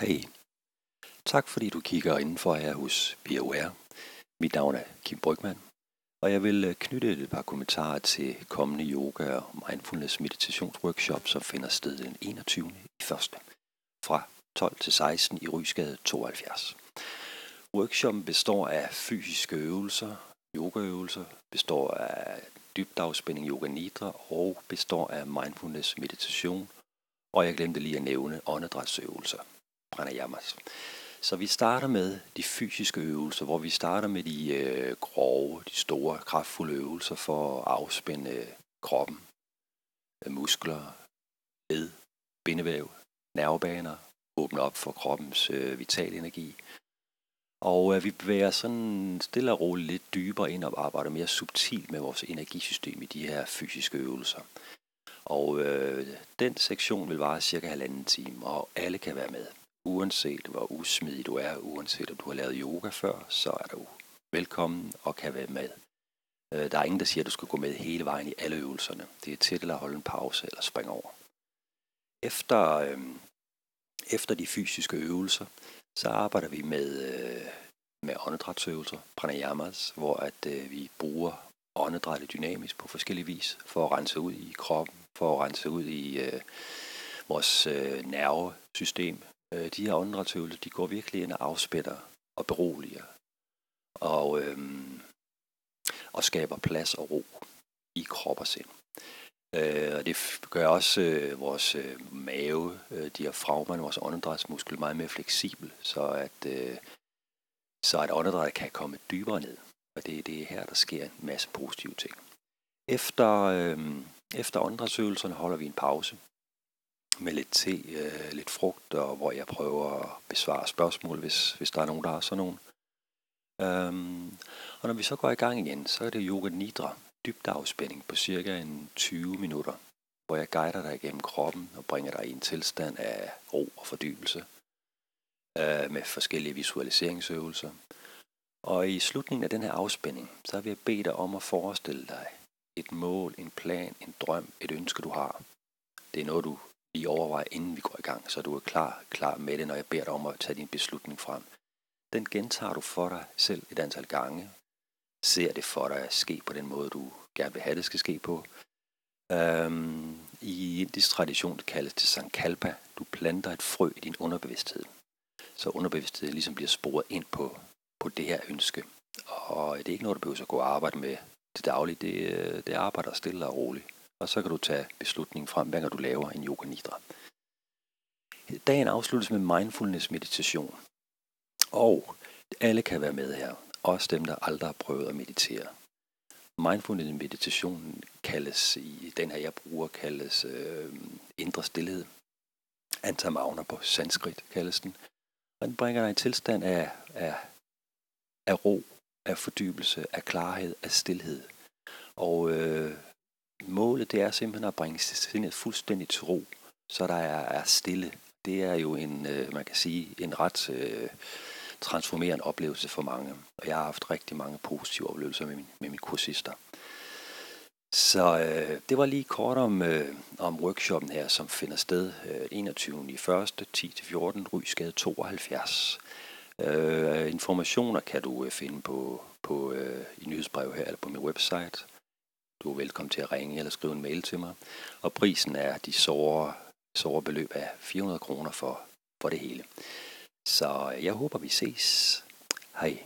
Hej. Tak fordi du kigger indenfor her hos BOR. Mit navn er Kim Brygman, og jeg vil øh, knytte et par kommentarer til kommende yoga og mindfulness meditationsworkshop, som finder sted den 21. i første fra 12 til 16 i Rysgade 72. Workshoppen består af fysiske øvelser, yogaøvelser, består af dybdafspænding yoga nidra og består af mindfulness meditation, og jeg glemte lige at nævne åndedrætsøvelser, pranayamas. Så vi starter med de fysiske øvelser, hvor vi starter med de øh, grove, de store, kraftfulde øvelser for at afspænde øh, kroppen, muskler, led, bindevæv, nervebaner, åbne op for kroppens øh, vital energi. Og øh, vi bevæger sådan stille og roligt lidt dybere ind og arbejder mere subtilt med vores energisystem i de her fysiske øvelser. Og øh, den sektion vil vare cirka halvanden time, og alle kan være med. Uanset hvor usmidig du er, uanset om du har lavet yoga før, så er du velkommen og kan være med. Øh, der er ingen, der siger, at du skal gå med hele vejen i alle øvelserne. Det er til at holde en pause eller springe over. Efter, øh, efter de fysiske øvelser, så arbejder vi med, øh, med åndedrætsøvelser, pranayamas, hvor at øh, vi bruger åndedrættet dynamisk på forskellige vis for at rense ud i kroppen, for at rense ud i øh, vores øh, nervesystem. Øh, de her åndedrætsøvelser, de går virkelig ind og afspætter og beroliger og, øh, og skaber plads og ro i krop og sind. Øh, og det gør også øh, vores øh, mave, øh, diafragmaen, vores åndedrætsmuskel meget mere fleksibel, så at, øh, så at åndedrættet kan komme dybere ned. Og det, det er her, der sker en masse positive ting. Efter, øh, efter åndedrætsøvelserne holder vi en pause med lidt te, øh, lidt frugt, og hvor jeg prøver at besvare spørgsmål, hvis, hvis der er nogen, der har sådan nogen. Øhm, og når vi så går i gang igen, så er det yoga nidra, dybt afspænding på cirka en 20 minutter, hvor jeg guider dig igennem kroppen og bringer dig i en tilstand af ro og fordybelse øh, med forskellige visualiseringsøvelser. Og i slutningen af den her afspænding, så vil jeg bede dig om at forestille dig et mål, en plan, en drøm, et ønske, du har. Det er noget, du lige overveje, inden vi går i gang, så du er klar, klar med det, når jeg beder dig om at tage din beslutning frem. Den gentager du for dig selv et antal gange. Ser det for dig at ske på den måde, du gerne vil have det skal ske på. Øhm, I indisk tradition det kaldes det sankalpa. Du planter et frø i din underbevidsthed. Så underbevidstheden ligesom bliver sporet ind på, på det her ønske. Og det er ikke noget, du behøver at gå og arbejde med til daglig. Det, øh, det arbejder stille og roligt. Og så kan du tage beslutningen frem, hver gang du laver en yoga nidra. Dagen afsluttes med mindfulness meditation. Og alle kan være med her. Også dem, der aldrig har prøvet at meditere. Mindfulness meditation kaldes i den her, jeg bruger, kaldes øh, indre stillhed. Antamagna på sanskrit kaldes den. Og den bringer dig i tilstand af, af, af ro, af fordybelse, af klarhed, af stillhed. Og øh, målet det er simpelthen at bringe sindet fuldstændig til ro, så der er, er stille. Det er jo en, øh, man kan sige, en ret øh, transformerende oplevelse for mange. Og jeg har haft rigtig mange positive oplevelser med, min, med mine kursister. Så øh, det var lige kort om, øh, om workshoppen her, som finder sted øh, 21. i 1. 10-14, Rysgade 72. Øh, informationer kan du øh, finde på, på øh, i nyhedsbrev her, eller på min website. Du er velkommen til at ringe eller skrive en mail til mig. Og prisen er de såre, såre beløb af 400 kroner for, for det hele. Så jeg håber, vi ses. Hej.